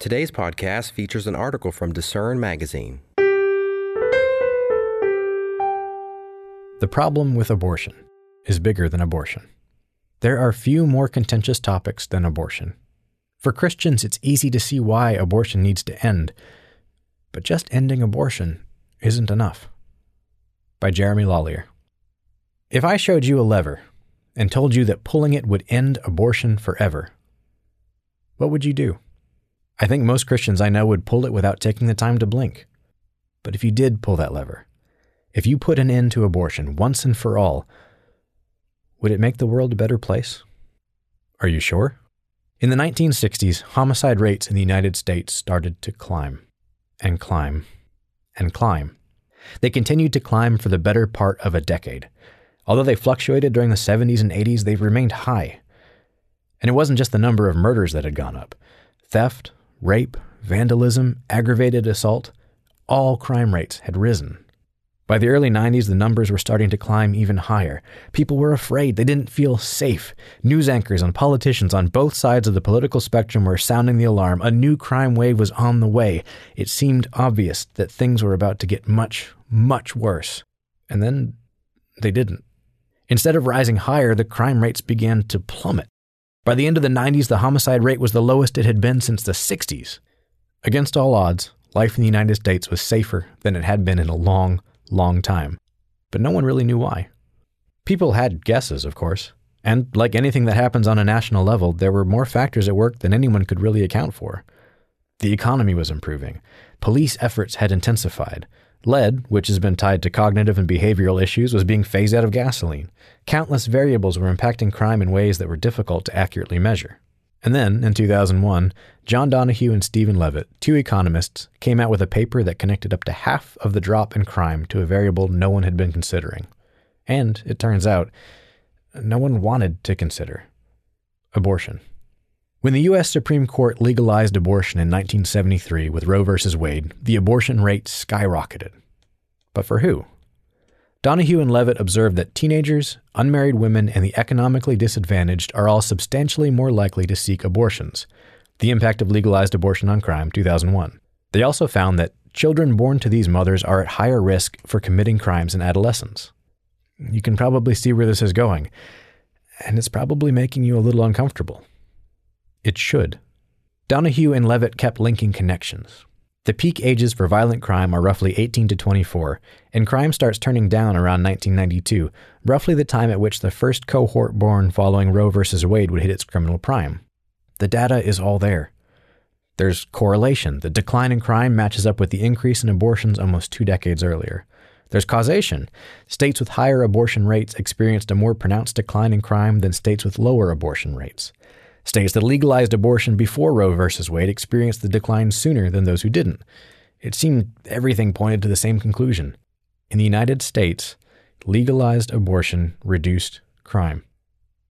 Today's podcast features an article from Discern Magazine. The problem with abortion is bigger than abortion. There are few more contentious topics than abortion. For Christians, it's easy to see why abortion needs to end, but just ending abortion isn't enough. By Jeremy Lallier. If I showed you a lever and told you that pulling it would end abortion forever, what would you do? I think most Christians I know would pull it without taking the time to blink. But if you did pull that lever, if you put an end to abortion once and for all, would it make the world a better place? Are you sure? In the 1960s, homicide rates in the United States started to climb and climb and climb. They continued to climb for the better part of a decade. Although they fluctuated during the 70s and 80s, they remained high. And it wasn't just the number of murders that had gone up. Theft, rape, vandalism, aggravated assault, all crime rates had risen. By the early 90s, the numbers were starting to climb even higher. People were afraid. They didn't feel safe. News anchors and politicians on both sides of the political spectrum were sounding the alarm. A new crime wave was on the way. It seemed obvious that things were about to get much, much worse. And then they didn't. Instead of rising higher, the crime rates began to plummet. By the end of the 90s, the homicide rate was the lowest it had been since the 60s. Against all odds, life in the United States was safer than it had been in a long, long time. But no one really knew why. People had guesses, of course. And like anything that happens on a national level, there were more factors at work than anyone could really account for. The economy was improving. Police efforts had intensified. Lead, which has been tied to cognitive and behavioral issues, was being phased out of gasoline. Countless variables were impacting crime in ways that were difficult to accurately measure. And then, in 2001, John Donohue and Steven Levitt, two economists, came out with a paper that connected up to half of the drop in crime to a variable no one had been considering. And, it turns out, no one wanted to consider abortion. When the U.S. Supreme Court legalized abortion in 1973 with Roe v. Wade, the abortion rate skyrocketed. But for who? Donohue and Levitt observed that teenagers, unmarried women, and the economically disadvantaged are all substantially more likely to seek abortions. The Impact of Legalized Abortion on Crime, 2001. They also found that children born to these mothers are at higher risk for committing crimes in adolescence. You can probably see where this is going, and it's probably making you a little uncomfortable. It should. Donohue and Levitt kept linking connections. The peak ages for violent crime are roughly 18 to 24, and crime starts turning down around 1992, roughly the time at which the first cohort born following Roe v. Wade would hit its criminal prime. The data is all there. There's correlation. The decline in crime matches up with the increase in abortions almost two decades earlier. There's causation. States with higher abortion rates experienced a more pronounced decline in crime than states with lower abortion rates. States that legalized abortion before Roe v. Wade experienced the decline sooner than those who didn't. It seemed everything pointed to the same conclusion. In the United States, legalized abortion reduced crime.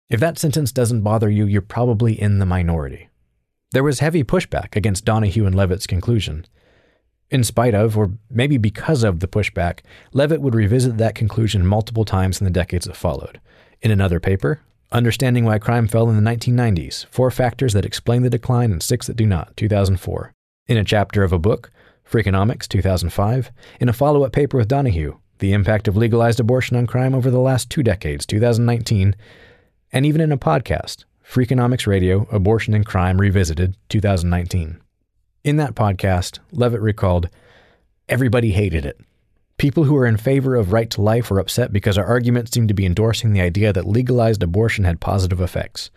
If that sentence doesn't bother you, you're probably in the minority. There was heavy pushback against Donohue and Levitt's conclusion. In spite of, or maybe because of, the pushback, Levitt would revisit that conclusion multiple times in the decades that followed. In another paper, Understanding Why Crime Fell in the 1990s Four Factors That Explain the Decline and Six That Do Not, 2004. In a chapter of a book, Freakonomics, 2005. In a follow up paper with Donohue, The Impact of Legalized Abortion on Crime Over the Last Two Decades, 2019. And even in a podcast, Freakonomics Radio Abortion and Crime Revisited, 2019. In that podcast, Levitt recalled, Everybody hated it. People who are in favor of right to life were upset because our argument seemed to be endorsing the idea that legalized abortion had positive effects.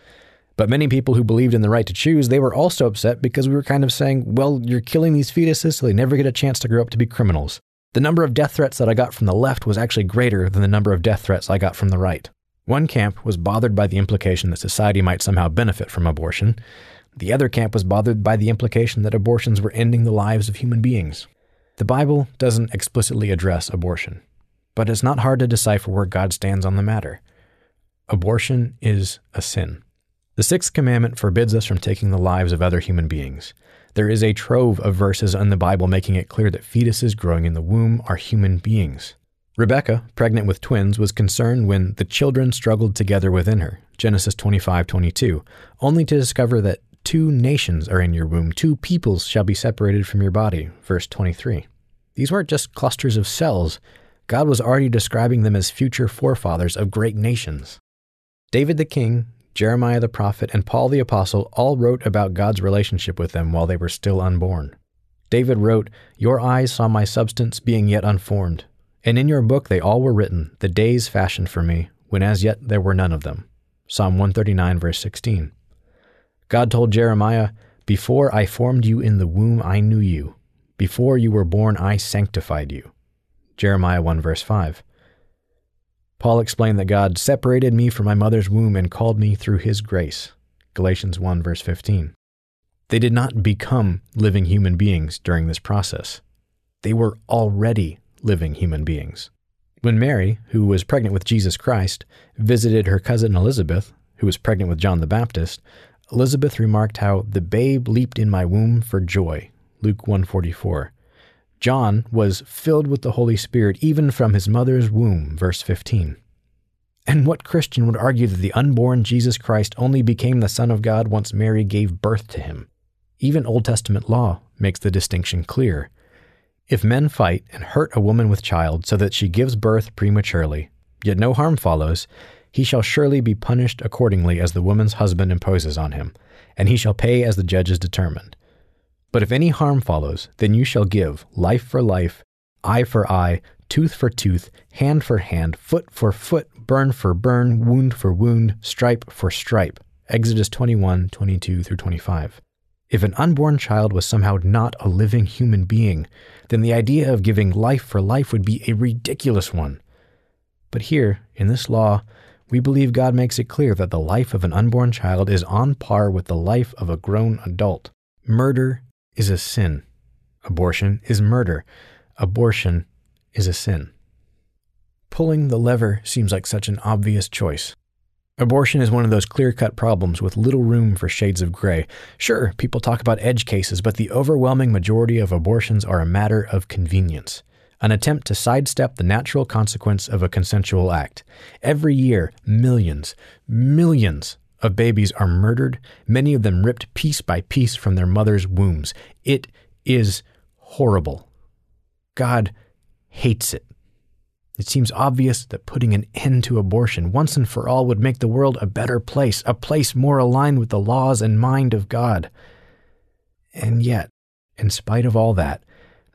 But many people who believed in the right to choose, they were also upset because we were kind of saying, well, you're killing these fetuses so they never get a chance to grow up to be criminals. The number of death threats that I got from the left was actually greater than the number of death threats I got from the right. One camp was bothered by the implication that society might somehow benefit from abortion. The other camp was bothered by the implication that abortions were ending the lives of human beings. The Bible doesn't explicitly address abortion, but it's not hard to decipher where God stands on the matter. Abortion is a sin. The sixth commandment forbids us from taking the lives of other human beings. There is a trove of verses in the Bible making it clear that fetuses growing in the womb are human beings. Rebecca, pregnant with twins, was concerned when the children struggled together within her, Genesis 25:22, only to discover that two nations are in your womb, two peoples shall be separated from your body. Verse 23. These weren't just clusters of cells. God was already describing them as future forefathers of great nations. David the king, Jeremiah the prophet, and Paul the apostle all wrote about God's relationship with them while they were still unborn. David wrote, Your eyes saw my substance being yet unformed, and in your book they all were written, the days fashioned for me, when as yet there were none of them. Psalm 139, verse 16. God told Jeremiah, Before I formed you in the womb, I knew you. Before you were born, I sanctified you. Jeremiah 1, verse 5. Paul explained that God separated me from my mother's womb and called me through his grace. Galatians 1, verse 15. They did not become living human beings during this process. They were already living human beings. When Mary, who was pregnant with Jesus Christ, visited her cousin Elizabeth, who was pregnant with John the Baptist, Elizabeth remarked how the babe leaped in my womb for joy. Luke 144. John was filled with the Holy Spirit even from his mother's womb, verse 15. And what Christian would argue that the unborn Jesus Christ only became the Son of God once Mary gave birth to him? Even Old Testament law makes the distinction clear. If men fight and hurt a woman with child so that she gives birth prematurely, yet no harm follows, he shall surely be punished accordingly as the woman's husband imposes on him, and he shall pay as the judge judges determined. But if any harm follows, then you shall give life for life, eye for eye, tooth for tooth, hand for hand, foot for foot, burn for burn, wound for wound, stripe for stripe. Exodus 21, 22 through 25. If an unborn child was somehow not a living human being, then the idea of giving life for life would be a ridiculous one. But here, in this law, we believe God makes it clear that the life of an unborn child is on par with the life of a grown adult. Murder is a sin. Abortion is murder. Abortion is a sin. Pulling the lever seems like such an obvious choice. Abortion is one of those clear cut problems with little room for shades of gray. Sure, people talk about edge cases, but the overwhelming majority of abortions are a matter of convenience an attempt to sidestep the natural consequence of a consensual act. Every year, millions, millions of babies are murdered, many of them ripped piece by piece from their mother's wombs. It is horrible. God hates it. It seems obvious that putting an end to abortion once and for all would make the world a better place, a place more aligned with the laws and mind of God. And yet, in spite of all that,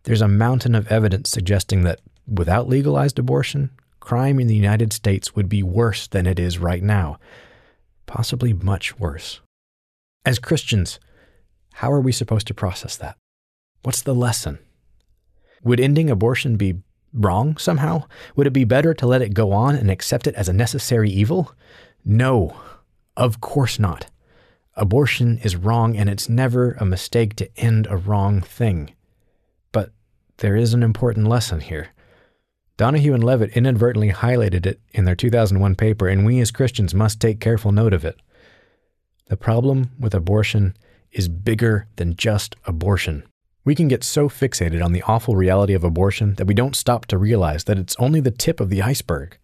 there's a mountain of evidence suggesting that without legalized abortion, crime in the United States would be worse than it is right now, possibly much worse. As Christians, how are we supposed to process that? What's the lesson? Would ending abortion be wrong somehow? Would it be better to let it go on and accept it as a necessary evil? No, of course not. Abortion is wrong, and it's never a mistake to end a wrong thing. There is an important lesson here. Donohue and Levitt inadvertently highlighted it in their 2001 paper, and we as Christians must take careful note of it. The problem with abortion is bigger than just abortion. We can get so fixated on the awful reality of abortion that we don't stop to realize that it's only the tip of the iceberg.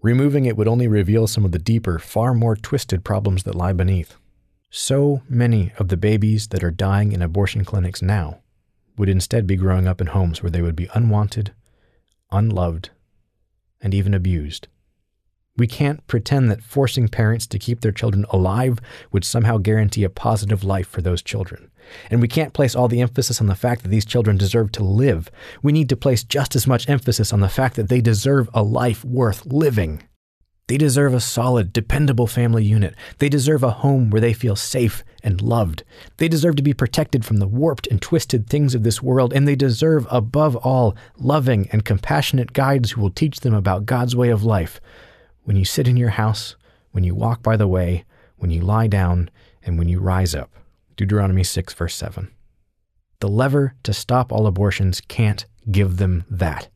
Removing it would only reveal some of the deeper, far more twisted problems that lie beneath. So many of the babies that are dying in abortion clinics now would instead be growing up in homes where they would be unwanted, unloved, and even abused. We can't pretend that forcing parents to keep their children alive would somehow guarantee a positive life for those children. And we can't place all the emphasis on the fact that these children deserve to live. We need to place just as much emphasis on the fact that they deserve a life worth living. They deserve a solid, dependable family unit. They deserve a home where they feel safe and loved. They deserve to be protected from the warped and twisted things of this world, and they deserve, above all, loving and compassionate guides who will teach them about God's way of life. When you sit in your house, when you walk by the way, when you lie down, and when you rise up. Deuteronomy 6, verse 7. The lever to stop all abortions can't give them that.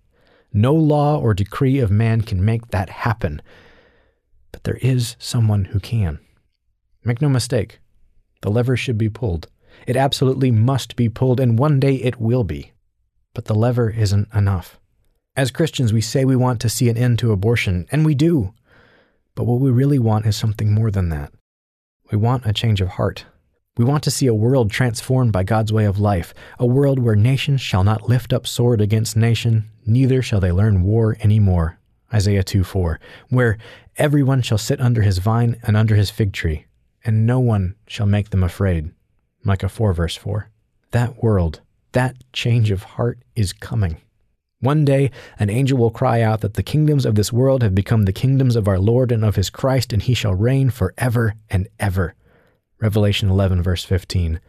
No law or decree of man can make that happen. But there is someone who can. Make no mistake, the lever should be pulled. It absolutely must be pulled, and one day it will be. But the lever isn't enough. As Christians, we say we want to see an end to abortion, and we do. But what we really want is something more than that. We want a change of heart, We want to see a world transformed by God's way of life, a world where nation shall not lift up sword against nation, neither shall they learn war any more. Isaiah 2 4, where everyone shall sit under his vine and under his fig tree, and no one shall make them afraid. Micah 4 verse 4. That world, that change of heart is coming. One day, an angel will cry out that the kingdoms of this world have become the kingdoms of our Lord and of his Christ, and he shall reign forever and ever. Revelation 11, verse 15.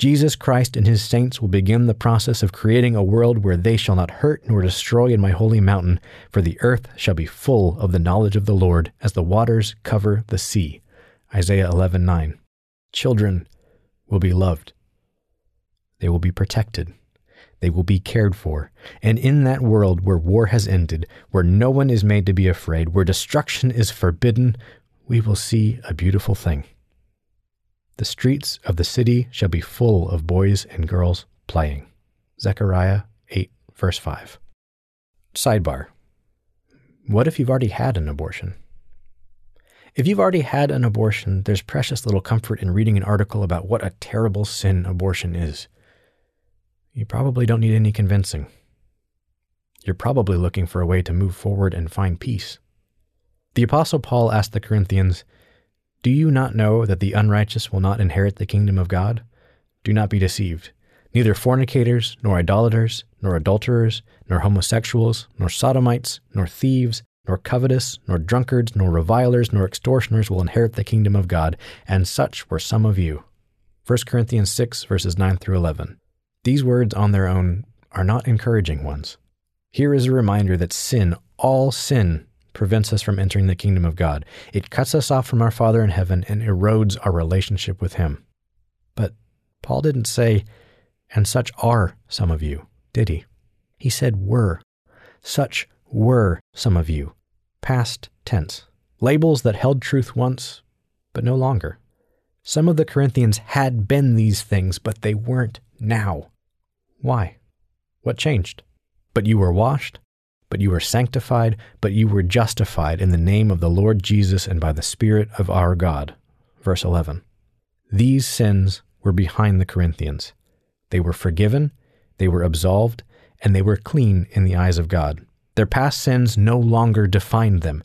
Jesus Christ and his saints will begin the process of creating a world where they shall not hurt nor destroy in my holy mountain, for the earth shall be full of the knowledge of the Lord as the waters cover the sea. Isaiah 11:9. Children will be loved. They will be protected. They will be cared for. And in that world where war has ended, where no one is made to be afraid, where destruction is forbidden, we will see a beautiful thing. The streets of the city shall be full of boys and girls playing. Zechariah 8, verse 5. Sidebar What if you've already had an abortion? If you've already had an abortion, there's precious little comfort in reading an article about what a terrible sin abortion is. You probably don't need any convincing. You're probably looking for a way to move forward and find peace. The Apostle Paul asked the Corinthians, do you not know that the unrighteous will not inherit the kingdom of God? Do not be deceived. Neither fornicators, nor idolaters, nor adulterers, nor homosexuals, nor sodomites, nor thieves, nor covetous, nor drunkards, nor revilers, nor extortioners will inherit the kingdom of God, and such were some of you. 1 Corinthians 6, verses 9 through 11. These words on their own are not encouraging ones. Here is a reminder that sin, all sin, prevents us from entering the kingdom of God. It cuts us off from our Father in heaven and erodes our relationship with Him. But Paul didn't say, and such are some of you, did he? He said, were. Such were some of you. Past tense. Labels that held truth once, but no longer. Some of the Corinthians had been these things, but they weren't now. Why? What changed? But you were washed, but you were sanctified, but you were justified in the name of the Lord Jesus and by the Spirit of our God. Verse 11. These sins were behind the Corinthians. They were forgiven, they were absolved, and they were clean in the eyes of God. Their past sins no longer defined them.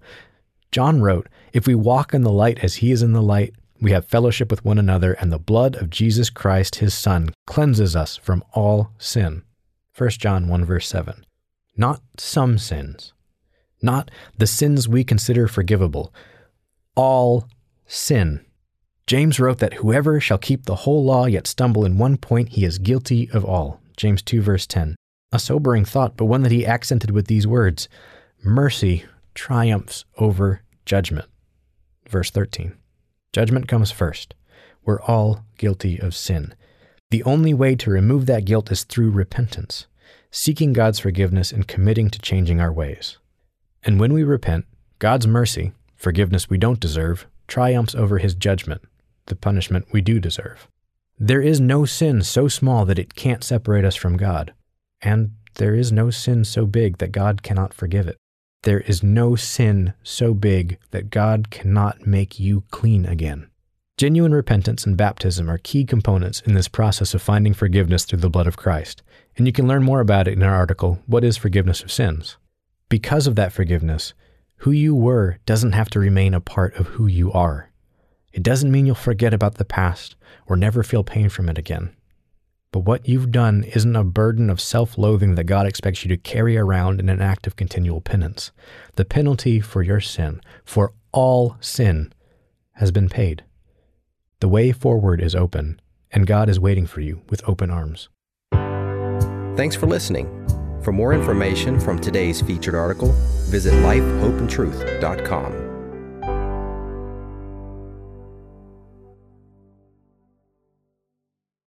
John wrote, If we walk in the light as he is in the light, we have fellowship with one another, and the blood of Jesus Christ, his Son, cleanses us from all sin. 1 John 1 verse 7 not some sins, not the sins we consider forgivable, all sin. James wrote that whoever shall keep the whole law yet stumble in one point, he is guilty of all. James 2, verse 10. A sobering thought, but one that he accented with these words Mercy triumphs over judgment. Verse 13. Judgment comes first. We're all guilty of sin. The only way to remove that guilt is through repentance seeking God's forgiveness and committing to changing our ways. And when we repent, God's mercy, forgiveness we don't deserve, triumphs over his judgment, the punishment we do deserve. There is no sin so small that it can't separate us from God, and there is no sin so big that God cannot forgive it. There is no sin so big that God cannot make you clean again. Genuine repentance and baptism are key components in this process of finding forgiveness through the blood of Christ, and you can learn more about it in our article, What is Forgiveness of Sins? Because of that forgiveness, who you were doesn't have to remain a part of who you are. It doesn't mean you'll forget about the past or never feel pain from it again. But what you've done isn't a burden of self loathing that God expects you to carry around in an act of continual penance. The penalty for your sin, for all sin, has been paid. The way forward is open, and God is waiting for you with open arms. Thanks for listening. For more information from today's featured article, visit lifehopeandtruth.com.